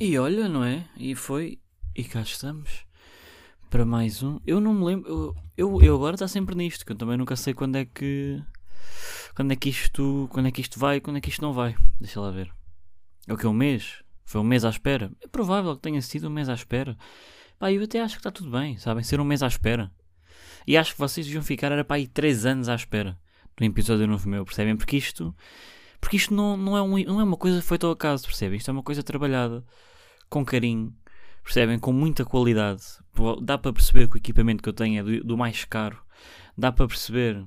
E olha, não é? E foi. E cá estamos. Para mais um. Eu não me lembro. Eu, eu, agora está sempre nisto, que eu também nunca sei quando é que. Quando é que isto. Quando é que isto vai quando é que isto não vai. Deixa lá ver. É o que é um mês? Foi um mês à espera? É provável que tenha sido um mês à espera. Pá, eu até acho que está tudo bem, sabem? Ser um mês à espera. E acho que vocês deviam ficar, era para aí 3 anos à espera do episódio novo meu, percebem? Porque isto. Porque isto não, não, é, um, não é uma coisa feita ao acaso, percebem? Isto é uma coisa trabalhada com carinho, percebem? Com muita qualidade. Dá para perceber que o equipamento que eu tenho é do, do mais caro. Dá para perceber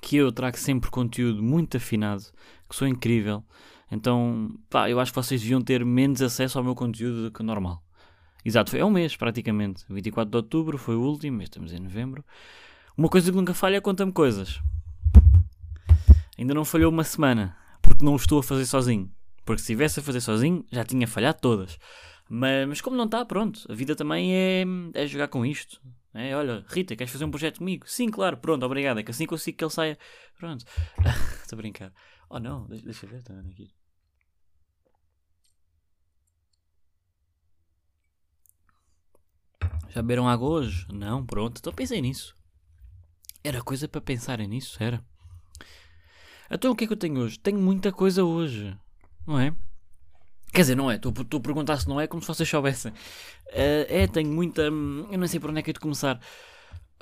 que eu trago sempre conteúdo muito afinado, que sou incrível. Então, pá, eu acho que vocês deviam ter menos acesso ao meu conteúdo do que normal. Exato, foi, é um mês praticamente. 24 de outubro foi o último, estamos em novembro. Uma coisa que nunca falha é conta-me coisas. Ainda não falhou uma semana, porque não o estou a fazer sozinho. Porque se estivesse a fazer sozinho, já tinha falhado todas. Mas, mas como não está, pronto. A vida também é, é jogar com isto. É, olha, Rita, queres fazer um projeto comigo? Sim, claro, pronto, obrigado. É que assim consigo que ele saia. Pronto. Estou a brincar. Oh não, deixa, deixa ver, está aqui. Já beberam água hoje? Não, pronto, então pensei nisso. Era coisa para pensarem nisso, era. Então o que é que eu tenho hoje? Tenho muita coisa hoje, não é? Quer dizer, não é? Tu, tu perguntar se não é como se vocês soubessem. Uh, é, tenho muita. Hum, eu não sei por onde é que é de começar.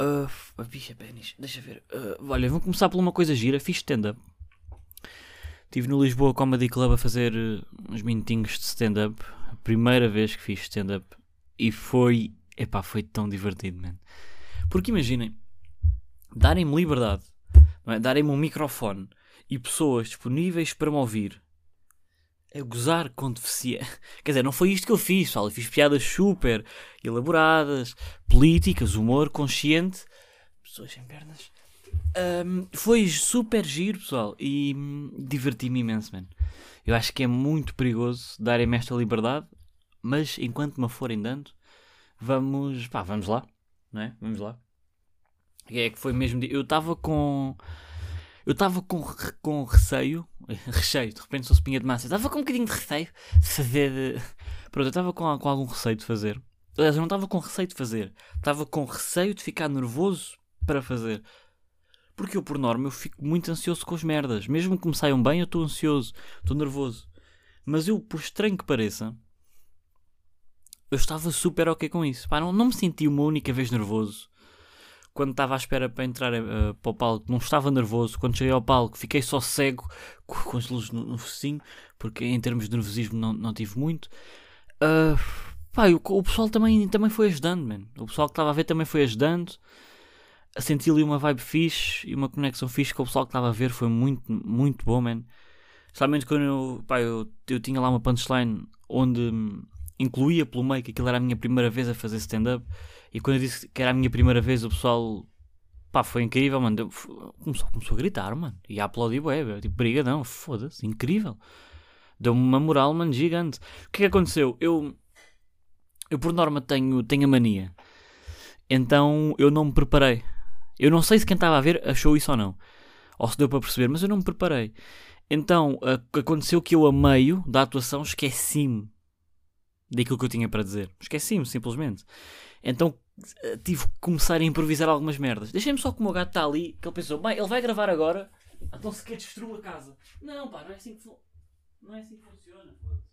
Uh, a bicha pênis, deixa ver. Uh, olha, vamos começar por uma coisa gira. Fiz stand-up. Estive no Lisboa Comedy Club a fazer uns minutinhos de stand-up. Primeira vez que fiz stand-up. E foi. Epá, foi tão divertido, man. Porque imaginem, darem-me liberdade, é? darem-me um microfone e pessoas disponíveis para me ouvir a gozar com deficiência. Quer dizer, não foi isto que eu fiz, pessoal. Eu fiz piadas super elaboradas, políticas, humor consciente. Pessoas sem pernas. Um, foi super giro, pessoal. E diverti-me imenso, mano. Eu acho que é muito perigoso darem-me esta liberdade, mas enquanto me forem dando, vamos, pá, vamos lá, não é? Vamos lá. É que foi mesmo. Eu estava com eu estava com, com receio, recheio, de repente sou espinha de massa, estava com um bocadinho de receio de fazer. Pronto, eu estava com, com algum receio de fazer. Aliás, eu não estava com receio de fazer, estava com receio de ficar nervoso para fazer. Porque eu, por norma, eu fico muito ansioso com as merdas. Mesmo que me saiam bem, eu estou ansioso, estou nervoso. Mas eu, por estranho que pareça, eu estava super ok com isso. Pá, não, não me senti uma única vez nervoso quando estava à espera para entrar uh, para o palco, não estava nervoso. Quando cheguei ao palco, fiquei só cego com, com as luzes no, no focinho, porque em termos de nervosismo não, não tive muito. Uh, pá, o, o, pessoal também, também foi ajudando, man. O pessoal que estava a ver também foi ajudando. Senti ali uma vibe fixe e uma conexão fixe com o pessoal que estava a ver. Foi muito, muito bom, man. Especialmente quando eu, pá, eu, eu tinha lá uma punchline onde incluía pelo meio que aquilo era a minha primeira vez a fazer stand-up e quando eu disse que era a minha primeira vez, o pessoal pá, foi incrível, mano. Começou, começou a gritar, mano. E a aplaudir, ué, tipo, brigadão, foda-se, incrível. Deu-me uma moral, mano, gigante. O que é que aconteceu? Eu, eu por norma tenho, tenho a mania. Então eu não me preparei. Eu não sei se quem estava a ver achou isso ou não. Ou se deu para perceber, mas eu não me preparei. Então aconteceu que eu, a meio da atuação, esqueci-me daquilo que eu tinha para dizer. Esqueci-me, simplesmente. Então eh, tive que começar a improvisar algumas merdas. Deixem-me só que o gato está ali, que ele pensou, bem, ele vai gravar agora, então se quer destruir a casa. Não, pá, não é assim que, não é assim que funciona, foda-se.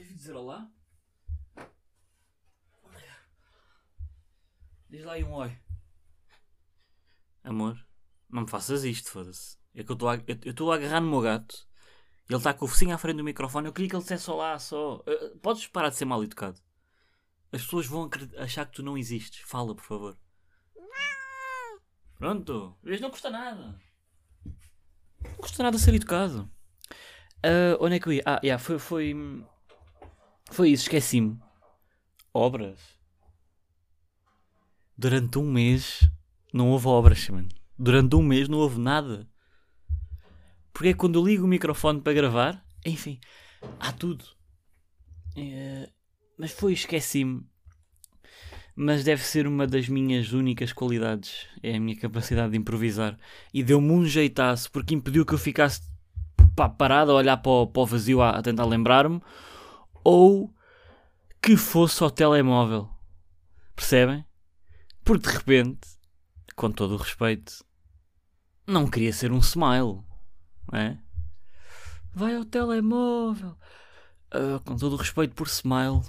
Queres dizer olá? Diz lá aí um oi. Amor, não me faças isto, foda-se. É que eu estou a, a agarrar no meu gato. Ele está com o focinho à frente do microfone. Eu queria que ele dissesse olá só. Uh, podes parar de ser mal educado? As pessoas vão achar que tu não existes. Fala, por favor. Pronto. Vês, não custa nada. Não custa nada ser educado. Uh, onde é que eu ia? Ah, yeah, foi, foi. Foi isso, esqueci-me. Obras. Durante um mês não houve obras, mano. Durante um mês não houve nada. Porque é quando eu ligo o microfone para gravar, enfim, há tudo. Uh, mas foi, esqueci-me. Mas deve ser uma das minhas únicas qualidades. É a minha capacidade de improvisar. E deu-me um jeitaço, porque impediu que eu ficasse parado a olhar para o, vazio a tentar lembrar-me. Ou que fosse ao telemóvel. Percebem? Porque de repente, com todo o respeito, não queria ser um smile. É? Vai ao telemóvel. Uh, com todo o respeito por smile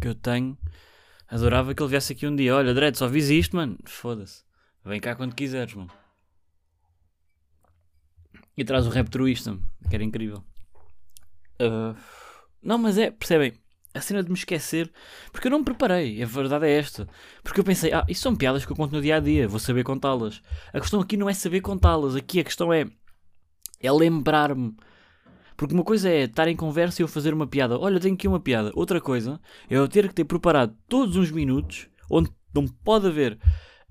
que eu tenho, adorava que ele viesse aqui um dia. Olha, Dredd, só vis isto, mano. Foda-se. Vem cá quando quiseres, mano. E traz o rap truísta, que era incrível. Uh, não, mas é, percebem? A cena de me esquecer, porque eu não me preparei, a verdade é esta. Porque eu pensei, ah, isso são piadas que eu conto no dia a dia, vou saber contá-las. A questão aqui não é saber contá-las, aqui a questão é, é lembrar-me porque uma coisa é estar em conversa e eu fazer uma piada. Olha, tenho aqui uma piada. Outra coisa é eu ter que ter preparado todos uns minutos onde não pode haver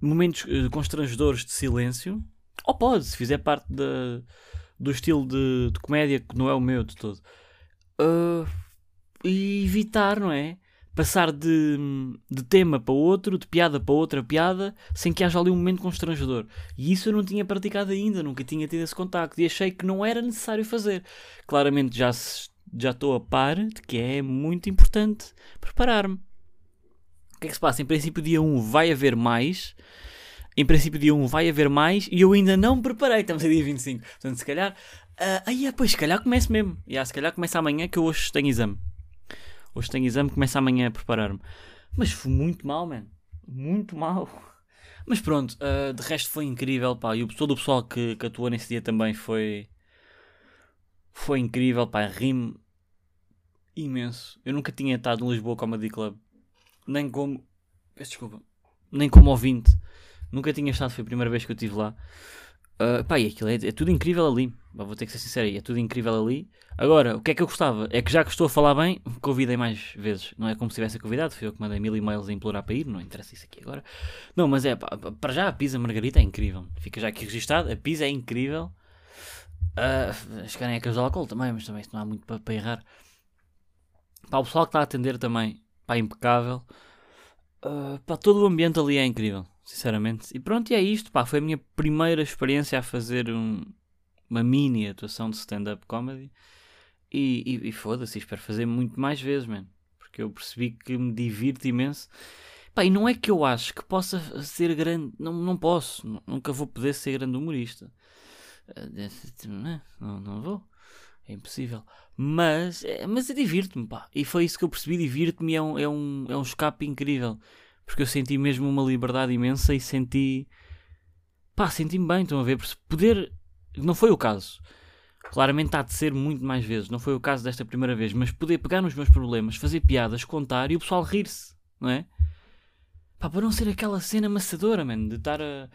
momentos uh, constrangedores de silêncio. Ou pode, se fizer parte do estilo de, de, comédia que não é o meu de todo. Uh, e evitar, não é? passar de, de tema para outro, de piada para outra piada, sem que haja ali um momento constrangedor. E isso eu não tinha praticado ainda, nunca tinha tido esse contacto e achei que não era necessário fazer. Claramente já, já estou a par de que é muito importante preparar-me. O que é que se passa? Em princípio, dia 1 vai haver mais. Em princípio, dia 1 vai haver mais e eu ainda não me preparei. Estamos a dia 25. Portanto, se calhar. Uh, aí, pois, se calhar começo mesmo. Yeah, se calhar começa amanhã que eu hoje tenho exame. Hoje tenho exame, começo amanhã a preparar-me. Mas foi muito mal, mano. Muito mal. Mas pronto, uh, de resto foi incrível, pá. E o, todo o pessoal que, que atuou nesse dia também foi. Foi incrível, pá. Rime imenso. Eu nunca tinha estado no Lisboa Comedy Club. Nem como. Desculpa. Nem como ouvinte. Nunca tinha estado, foi a primeira vez que eu estive lá. Uh, pá, e aquilo é, é, tudo incrível ali. Vou ter que ser sincero, é tudo incrível ali. Agora, o que é que eu gostava? É que já que estou a falar bem, convidei mais vezes. Não é como se tivesse convidado, fui eu que mandei mil e-mails a implorar para ir, não interessa isso aqui agora. Não, mas é, pá, para já a pizza margarita é incrível. Fica já aqui registado, a pizza é incrível. Uh, as canecas de álcool também, mas também não há muito para, para errar. Pá, o pessoal que está a atender também, pá, impecável. Uh, pá, todo o ambiente ali é incrível sinceramente. E pronto, e é isto, pá, foi a minha primeira experiência a fazer um, uma mini atuação de stand-up comedy. E, e, e foda-se, espero fazer muito mais vezes, mano. Porque eu percebi que me divirto imenso. Pá, e não é que eu acho que possa ser grande, não, não posso, nunca vou poder ser grande humorista. Eh, não, não vou, é impossível. Mas, é, mas eu divirto-me, pá. E foi isso que eu percebi, divirto-me, é um, é, um, é um escape incrível porque eu senti mesmo uma liberdade imensa e senti. pá, senti-me bem, estão a ver? Poder. Não foi o caso. Claramente há de ser muito mais vezes, não foi o caso desta primeira vez, mas poder pegar nos meus problemas, fazer piadas, contar e o pessoal rir-se, não é? Pá, para não ser aquela cena amassadora, mano, de estar a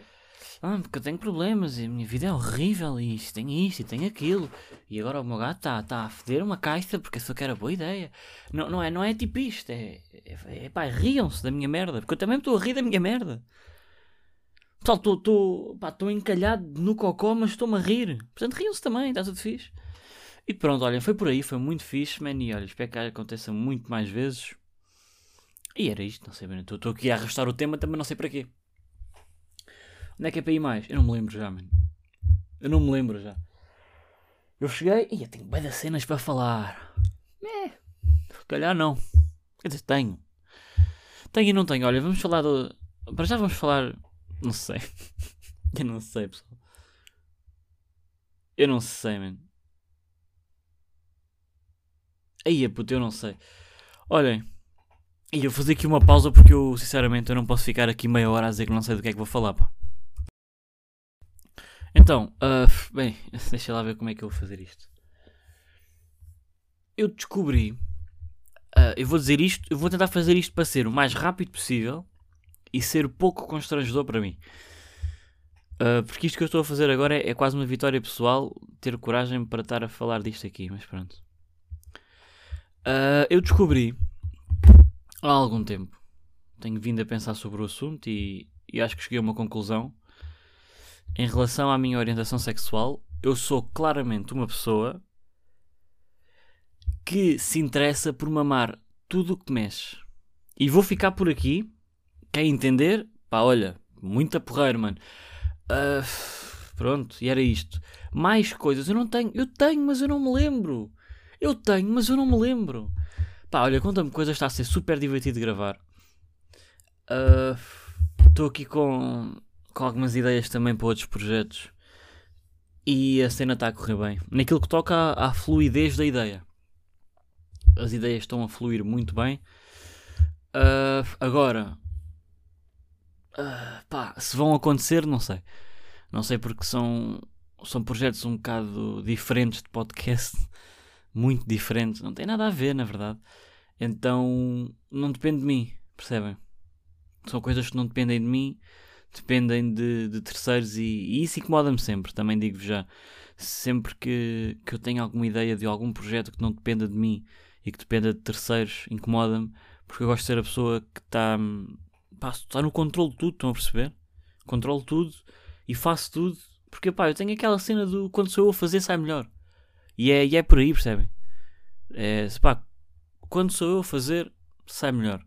ah, porque eu tenho problemas e a minha vida é horrível e isto, tem isto e tem aquilo. E agora o meu gato está tá a foder uma caixa porque só quero a boa ideia. Não, não, é, não é tipo isto, é, é, é pá, riam-se da minha merda, porque eu também estou a rir da minha merda. Pessoal, estou encalhado no cocó, mas estou-me a rir. Portanto, riam-se também, está tudo fixe. E pronto, olhem, foi por aí, foi muito fixe, man. E olha, espero que aconteça muito mais vezes. E era isto, não sei bem. Estou aqui a arrastar o tema, também não sei para quê. Onde é que é para ir mais? Eu não me lembro já, mano. Eu não me lembro já. Eu cheguei e eu tenho bem cenas para falar. É, se calhar não. Quer dizer, tenho. Tenho e não tenho. Olha, vamos falar do. Para já vamos falar. Não sei. eu não sei, pessoal. Eu não sei, mano. Aí, puto, eu não sei. Olhem. E eu vou fazer aqui uma pausa porque eu, sinceramente, eu não posso ficar aqui meia hora a dizer que não sei do que é que vou falar, pá. Então, uh, bem, deixa lá ver como é que eu vou fazer isto. Eu descobri, uh, eu vou dizer isto, eu vou tentar fazer isto para ser o mais rápido possível e ser pouco constrangedor para mim. Uh, porque isto que eu estou a fazer agora é, é, quase uma vitória pessoal ter coragem para estar a falar disto aqui, mas pronto. Eu descobri há algum tempo, tenho vindo a pensar sobre o assunto e, e acho que cheguei a uma conclusão. Em relação à minha orientação sexual, eu sou claramente uma pessoa que se interessa por mamar tudo o que mexe. E vou ficar por aqui. Quer entender? Pá, olha, muita porreira, mano. Uh, pronto, e era isto. Mais coisas eu não tenho. Eu tenho, mas eu não me lembro. Eu tenho, mas eu não me lembro. Pá, olha, conta-me coisas, está a ser super divertido gravar. Estou uh, aqui com, com algumas ideias também para outros projetos. E a cena está a correr bem. Naquilo que toca à, fluidez da ideia. As ideias estão a fluir muito bem. Uh, agora, uh, pá, se vão acontecer, não sei. Não sei porque são, são projetos um bocado diferentes de podcast. Muito diferentes. Não tem nada a ver, na verdade. Então, não depende de mim, percebem? São coisas que não dependem de mim, dependem de, de terceiros e, e isso incomoda-me sempre, também digo-vos já. Sempre que, que eu tenho alguma ideia de algum projeto que não dependa de mim e que dependa de terceiros, incomoda-me porque eu gosto de ser a pessoa que está está no controle de tudo, estão a perceber? Controlo tudo e faço tudo porque pá, eu tenho aquela cena do quando sou eu a fazer sai melhor e é, e é por aí, percebem? É, pá, quando sou eu a fazer sai melhor.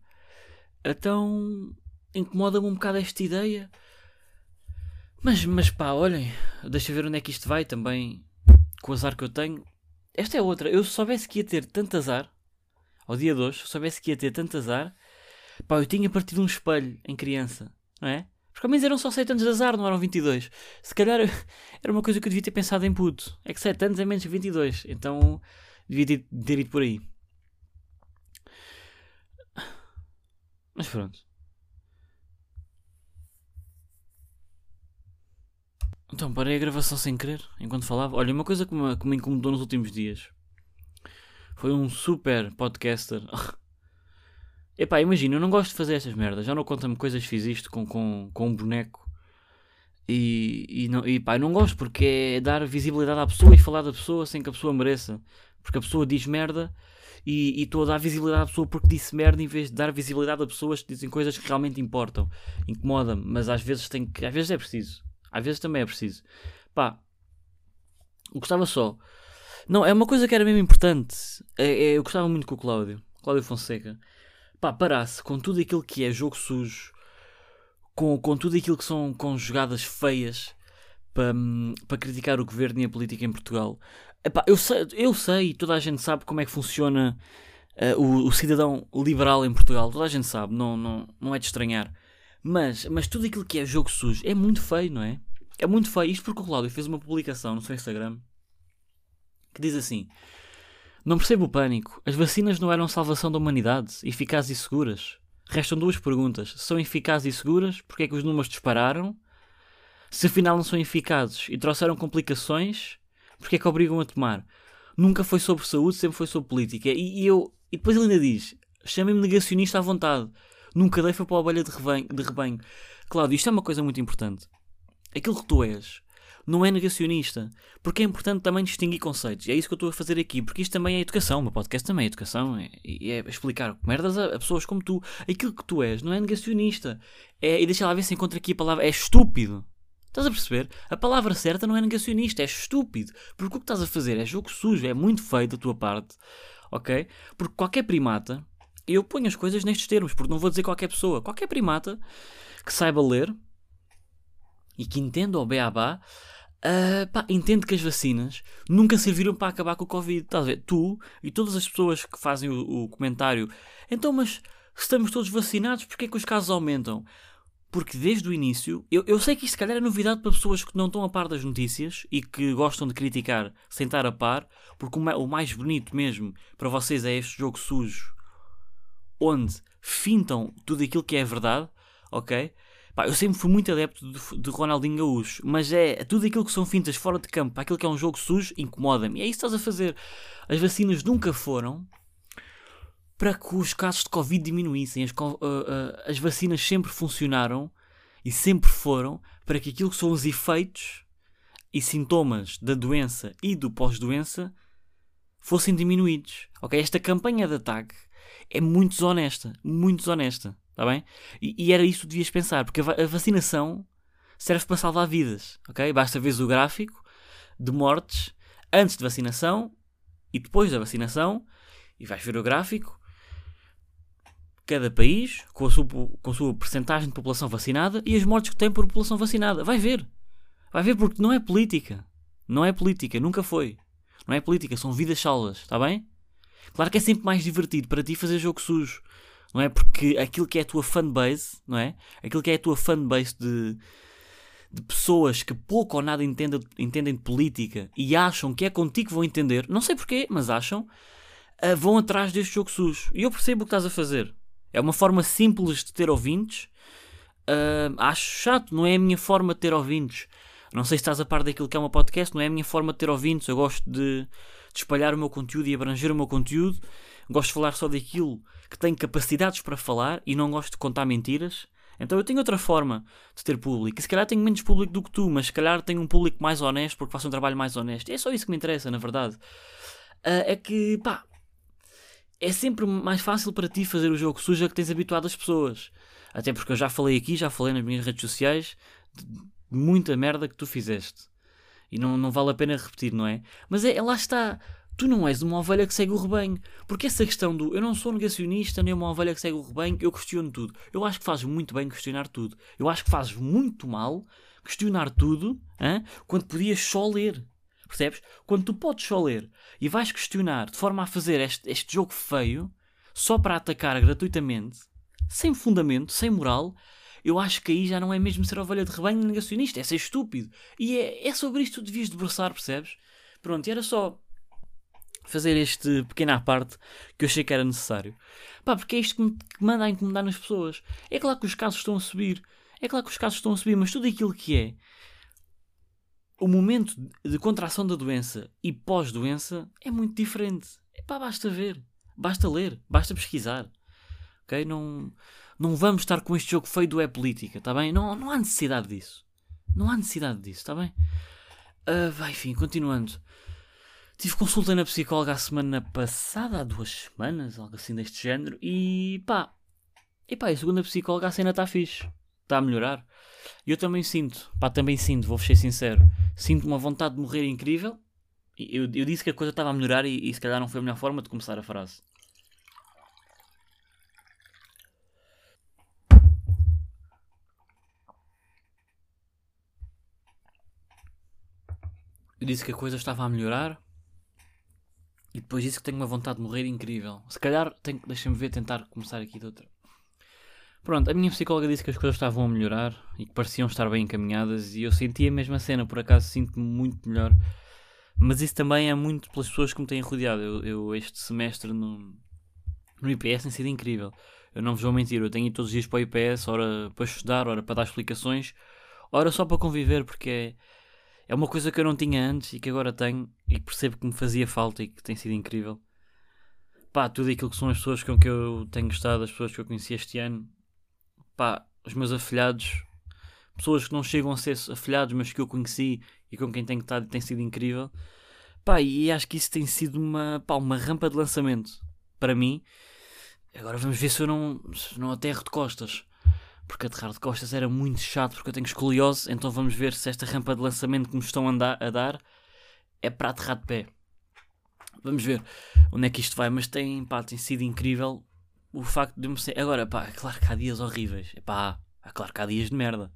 Então incomoda-me um bocado esta ideia. Mas, mas pá, olhem, deixa ver onde é que isto vai também com o azar que eu tenho. Esta é outra. Eu soubesse que ia ter tanto azar ao dia de hoje, se soubesse que ia ter tanto azar, pá, eu tinha partido um espelho em criança, não é? Porque ao menos eram só 7 anos de azar, não eram 22. Se calhar era uma coisa que eu devia ter pensado em puto. É que 7 anos é menos que 22. Então devia ter ido por aí. Mas pronto. Então parei a gravação sem querer, enquanto falava. Olha, uma coisa que me, que me incomodou nos últimos dias foi um super podcaster. Epá, imagina, eu não gosto de fazer estas merdas. Já não conta-me coisas, fiz isto com, com, com um boneco. E, e, não, e pá, eu não gosto porque é dar visibilidade à pessoa e falar da pessoa sem que a pessoa mereça. Porque a pessoa diz merda e estou a dar visibilidade à pessoa porque disse merda em vez de dar visibilidade a pessoas que dizem coisas que realmente importam. Incomoda-me, mas às vezes tem que. Às vezes é preciso. Às vezes também é preciso. Pá, gostava só não, é uma coisa que era mesmo importante. É, é, eu gostava muito com o Cláudio, Cláudio Fonseca. Pá, parasse com tudo aquilo que é jogo sujo, com, com tudo aquilo que são com jogadas feias para, para criticar o governo e a política em Portugal. Epá, eu, sei, eu sei, toda a gente sabe como é que funciona uh, o, o, cidadão liberal em Portugal. Toda a gente sabe, não, não, não é de estranhar. Mas, mas tudo aquilo que é jogo sujo é muito feio, não é? É muito feio. Isto porque o Cláudio fez uma publicação no seu Instagram que diz assim: Não percebo o pânico. As vacinas não eram salvação da humanidade, eficazes e seguras. Restam duas perguntas: são eficazes e seguras? Porque é que os números dispararam? Se afinal não são eficazes e trouxeram complicações, porque é que obrigam a tomar? Nunca foi sobre saúde, sempre foi sobre política. E, e eu, e depois ele ainda diz: chamem-me negacionista à vontade. Nunca dei foi para a ovelha de rebanho, de rebanho. Cláudio, isto é uma coisa muito importante. Aquilo que tu és não é negacionista. Porque é importante também distinguir conceitos. E é isso que eu estou a fazer aqui, porque isto também é educação. O meu podcast também é educação. É, é explicar merdas a, a, pessoas como tu. Aquilo que tu és não é negacionista. É, e deixa lá ver se encontra aqui a palavra. É estúpido. Estás a perceber? A palavra certa não é negacionista, é estúpido. Porque o que estás a fazer é jogo sujo, é muito feio da tua parte. Ok? Porque qualquer primata. Eu ponho as coisas nestes termos, porque não vou dizer qualquer pessoa. Qualquer primata que saiba ler e que entenda o beabá Uh, pá, entendo que as vacinas nunca serviram para acabar com o Covid. Estás a ver? Tu e todas as pessoas que fazem o, o comentário, então, mas se estamos todos vacinados, porquê é que os casos aumentam? Porque desde o início, eu, eu sei que isto se calhar é novidade para pessoas que não estão a par das notícias e que gostam de criticar sem estar a par, porque o mais bonito mesmo para vocês é este jogo sujo, onde fintam tudo aquilo que é verdade, ok? Pá, eu sempre fui muito adepto de, de, Ronaldinho Gaúcho, mas é tudo aquilo que são fintas fora de campo, aquilo que é um jogo sujo, incomoda-me. E é isso que estás a fazer. As vacinas nunca foram para que os casos de Covid diminuíssem. As, uh, uh, as vacinas sempre funcionaram e sempre foram para que aquilo que são os efeitos e sintomas da doença e do pós-doença fossem diminuídos. Ok? Esta campanha de ataque é muito desonesta. Muito desonesta. Está bem? E, e, era isso que devias pensar, porque a, vacinação serve para salvar vidas. Ok? Basta ver o gráfico de mortes antes de vacinação e depois da vacinação, e vais ver o gráfico. Cada país com a sua, com a sua percentagem de população vacinada e as mortes que tem por população vacinada. Vai ver. Vai ver porque não é política. Não é política, nunca foi. Não é política, são vidas salvas, está bem? Claro que é sempre mais divertido para ti fazer jogo sujo, não é? Porque aquilo que é a tua fanbase, não é? Aquilo que é a tua fanbase de, de pessoas que pouco ou nada entendem, entendem de política e acham que é contigo que vão entender, não sei porquê, mas acham, uh, vão atrás deste jogo sujo. E eu percebo o que estás a fazer. É uma forma simples de ter ouvintes. Uh, acho chato, não é a minha forma de ter ouvintes. Não sei se estás a par daquilo que é uma podcast, não é a minha forma de ter ouvintes. Eu gosto de, de espalhar o meu conteúdo e abranger o meu conteúdo. Gosto de falar só daquilo que tem capacidades para falar e não gosto de contar mentiras. Então eu tenho outra forma de ter público. E se calhar tenho menos público do que tu, mas se calhar tenho um público mais honesto porque faço um trabalho mais honesto. É só isso que me interessa, na verdade. Uh, é que, pá, é sempre mais fácil para ti fazer o jogo sujo que tens habituado as pessoas. Até porque eu já falei aqui, já falei nas minhas redes sociais muita merda que tu fizeste. E não, não vale a pena repetir, não é? Mas é, lá está. Tu não és uma ovelha que segue o rebanho. Porque essa questão do eu não sou negacionista nem uma ovelha que segue o rebanho, eu questiono tudo. Eu acho que fazes muito bem questionar tudo. Eu acho que fazes muito mal questionar tudo hein? quando podias só ler. Percebes? Quando tu podes só ler e vais questionar de forma a fazer este, este jogo feio só para atacar gratuitamente, sem fundamento, sem moral, eu acho que aí já não é mesmo ser ovelha de rebanho negacionista, é ser estúpido. E é, é sobre isto que tu devias debruçar, percebes? Pronto, e era só fazer este pequeno à parte que eu achei que era necessário. Pá, porque é isto que me, manda a incomodar nas pessoas. É claro que os casos estão a subir. É claro que os casos estão a subir, mas tudo aquilo que é o momento de contração da doença e pós-doença é muito diferente. Epá, basta ver, basta ler, basta pesquisar. Ok? Não, não vamos estar com este jogo feio do é política, está bem? Não, não há necessidade disso. Não há necessidade disso, está bem? Uh, vai, enfim, continuando. Tive consulta na psicóloga a semana passada, há duas semanas, algo assim deste género, e pá, e pá, a segunda psicóloga a cena está fixe, está a melhorar. E eu também sinto, pá, também sinto, vou ser sincero, sinto uma vontade de morrer incrível. Eu, eu disse que a coisa estava a melhorar e, e se calhar não foi a melhor forma de começar a frase. Disse que a coisa estava a melhorar e depois disse que tenho uma vontade de morrer incrível. Se calhar, tenho, deixa-me ver, tentar começar aqui de outra. Pronto, a minha psicóloga disse que as coisas estavam a melhorar e que pareciam estar bem encaminhadas e eu senti a mesma cena, por acaso sinto-me muito melhor. Mas isso também é muito pelas pessoas que me têm rodeado. Eu, eu este semestre no, no IPS tem sido incrível. Eu não vos vou mentir, eu tenho ido todos os dias para o IPS, ora para estudar, ora para dar explicações, ora só para conviver, porque é é uma coisa que eu não tinha antes e que agora tenho e percebo que me fazia falta e que tem sido incrível. Pá, tudo aquilo que são as pessoas com que eu tenho gostado, as pessoas que eu conheci este ano, pá, os meus afilhados, pessoas que não chegam a ser afilhados, mas que eu conheci e com quem tenho estado tem sido incrível. Pá, e acho que isso tem sido uma, pá, uma rampa de lançamento para mim. Agora vamos ver se eu não, se não aterro de costas porque aterrar de costas era muito chato porque eu tenho escoliose, então vamos ver se esta rampa de lançamento que me estão a, dar é para aterrar de pé. Vamos ver onde é que isto vai, mas tem, pá, tem sido incrível o facto de me ser. Agora, pá, é claro que há dias horríveis, é pá, é claro que há dias de merda.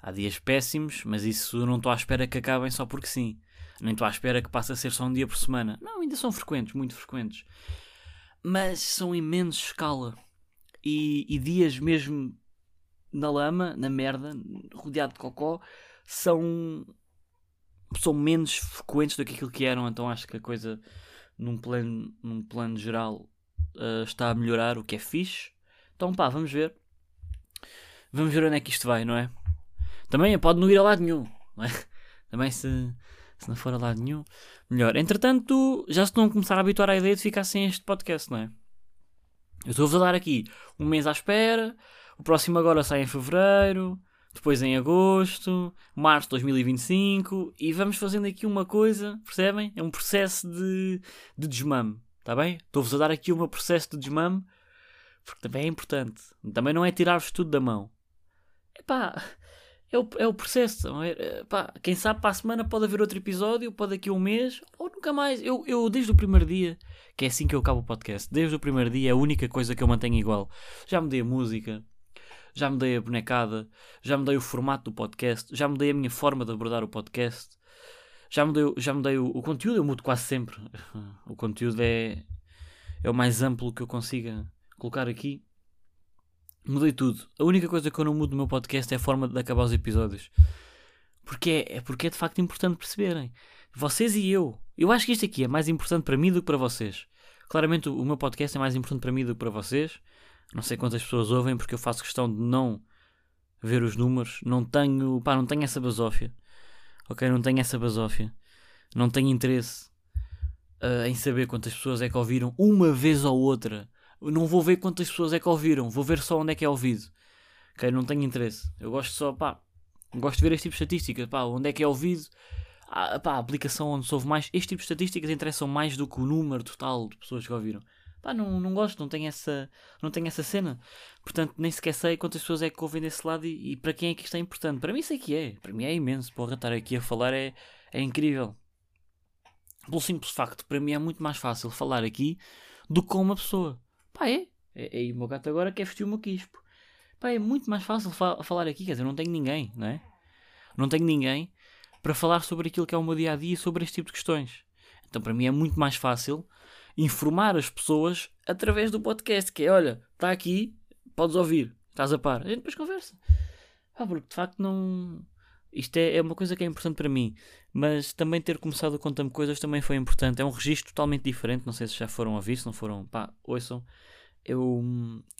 Há dias péssimos, mas isso não estou à espera que acabem só porque sim. Nem estou à espera que passe a ser só um dia por semana. Não, ainda são frequentes, muito frequentes. Mas são imensos escala. E, e dias mesmo na lama, na merda, rodeado de cocó, são, são menos frequentes do que aquilo que eram. Então acho que a coisa, num plano, num plano geral, uh, está a melhorar, o que é fixe. Então pá, vamos ver. Vamos ver onde é que isto vai, não é? Também pode não ir a lado nenhum, não é? Também se, se não for a lado nenhum, melhor. Entretanto, já se estão a começar a habituar à ideia de ficar sem este podcast, não é? Eu estou-vos a dar aqui um mês à espera, o próximo agora sai em fevereiro. depois em agosto, março de 2025 e vamos fazendo aqui uma coisa, percebem? É um processo de, de desmame, está bem? Estou-vos a dar aqui meu processo de desmame porque também é importante. Também não é tirar-vos tudo da mão. Epá, é o, é o processo. É, pá, quem sabe para a semana pode haver outro episódio, pode daqui a um mês, ou nunca mais. Eu, eu, desde o primeiro dia, que é assim que eu acabo o podcast, desde o primeiro dia é a única coisa que eu mantenho igual. Já mudei a música, já mudei a bonecada, já mudei o formato do podcast, já mudei a minha forma de abordar o podcast, já mudei, já mudei o, o conteúdo, eu mudo quase sempre. O conteúdo é, é o mais amplo que eu consiga colocar aqui. Mudei tudo. A única coisa que eu não mudo no meu podcast é a forma de acabar os episódios. Porque é, é porque é de facto importante perceberem. Vocês e eu. Eu acho que isto aqui é mais importante para mim do que para vocês. Claramente o, o meu podcast é mais importante para mim do que para vocês. Não sei quantas pessoas ouvem porque eu faço questão de não ver os números. Não tenho, pá, não tenho essa basófia. Ok? Não tenho essa basófia. Não tenho interesse uh, em saber quantas pessoas é que ouviram uma vez ou outra não vou ver quantas pessoas é que ouviram, vou ver só onde é que é ouvido. Ok, não tenho interesse. Eu gosto só, pá, gosto de ver este tipo de estatísticas, pá, onde é que é ouvido. Ah, pá, a aplicação onde se ouve mais. Este tipo de estatísticas interessam mais do que o número total de pessoas que ouviram. Pá, não, não gosto, não tenho essa, não tenho essa cena. Portanto, nem sequer sei quantas pessoas é que ouvem desse lado e, e para quem é que isto é importante. Para mim sei que é. Para mim é imenso. Porra, estar aqui a falar é, é incrível. Pelo simples facto, para mim é muito mais fácil falar aqui do que com uma pessoa. Pá, é. é. E o meu gato agora quer vestir o meu quispo. Pá, é muito mais fácil fa falar aqui. Quer dizer, não tenho ninguém, não é? Não tenho ninguém para falar sobre aquilo que é o meu dia a dia e sobre este tipo de questões. Então, para mim, é muito mais fácil informar as pessoas através do podcast. Que é, olha, está aqui, podes ouvir, estás a par. A gente depois conversa. Ah, porque de facto não. Isto é, é uma coisa que é importante para mim. Mas também ter começado a contar-me coisas também foi importante. É um registro totalmente diferente. Não sei se já foram a ouvir, se não foram, pá, ouçam. Eu,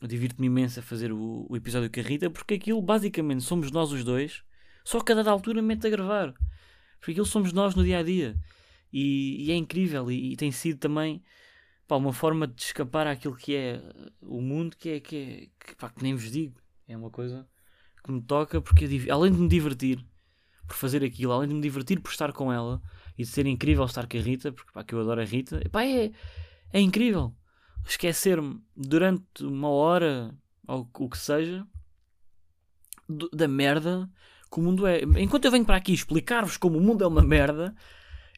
eu divirto-me imenso a fazer o, o, episódio com a Rita, porque aquilo basicamente somos nós os dois, só que a dada altura mete a gravar. Porque aquilo somos nós no dia a dia. E, e é incrível. E, e, tem sido também pá, uma forma de escapar àquilo que é o mundo, que é que, é, que, pá, que nem vos digo. É uma coisa que me toca, porque eu, além de me divertir por fazer aquilo, além de me divertir por estar com ela e de ser incrível estar com a Rita, porque pá, que eu adoro a Rita, pá, é, é incrível esquecer-me durante uma hora ou o que seja do, da merda que o mundo é. Enquanto eu venho para aqui explicar-vos como o mundo é uma merda,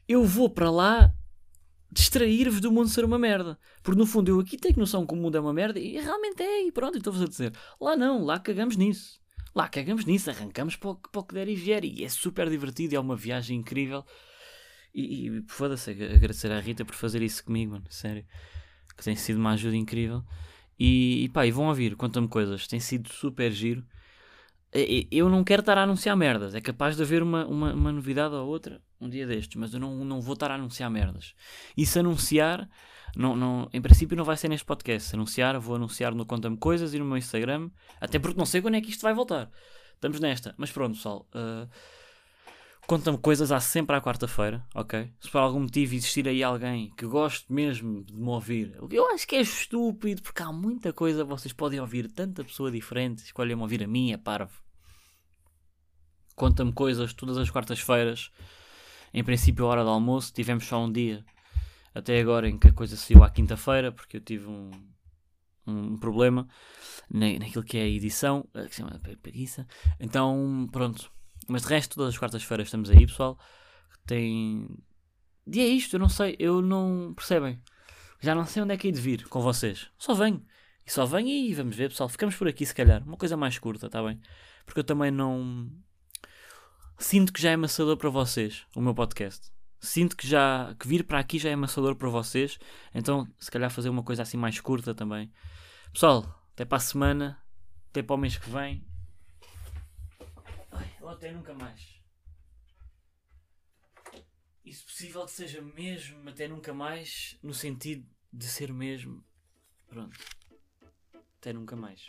eu vou para lá distrair-vos do mundo ser uma merda. Porque no fundo eu aqui tenho noção que o mundo é uma merda e realmente é, e pronto, estou-vos a dizer. Lá não, lá cagamos nisso. Lá cagamos nisso, arrancamos para o, que der e vier. E é super divertido, é uma viagem incrível. E, e foda-se, agradecer à Rita por fazer isso comigo, mano, sério. Que tem sido uma ajuda incrível. E, e pá, e vão ouvir, conta-me coisas, tem sido super giro. Eu não quero estar a anunciar merdas, é capaz de haver uma, uma, uma novidade ou outra um dia destes, mas eu não, não vou estar a anunciar merdas. E se anunciar, não, não, em princípio não vai ser neste podcast. Se anunciar, vou anunciar no Conta-me Coisas e no meu Instagram. Até porque não sei quando é que isto vai voltar. Estamos nesta. Mas pronto, pessoal. Uh, Conta-me coisas há sempre à quarta-feira, ok? Se por algum motivo existir aí alguém que goste mesmo de me ouvir, eu acho que é estúpido, porque há muita coisa vocês podem ouvir, tanta pessoa diferente, escolhem-me ouvir a mim, é parvo. Conta-me coisas todas as quartas-feiras, em princípio, a hora do almoço. Tivemos só um dia até agora em que a coisa saiu à quinta-feira, porque eu tive um, um problema na, naquilo que é a edição, eh, que se chama preguiça. Então, pronto. Mas de resto, todas as quartas-feiras estamos aí, pessoal. Tem. E é isto, eu não sei, eu não. Percebem? Já não sei onde é que é de vir com vocês. Só venho. E só venho e vamos ver, pessoal. Ficamos por aqui, se calhar. Uma coisa mais curta, tá bem? Porque eu também não. Sinto que já é amassador para vocês o meu podcast sinto que já que vir para aqui já é amassador para vocês. Então, se calhar fazer uma coisa assim mais curta também. Pessoal, até para a semana, até para o mês que vem. Até nunca mais. E se possível que seja mesmo até nunca mais, no sentido de ser mesmo. Pronto. Até nunca mais.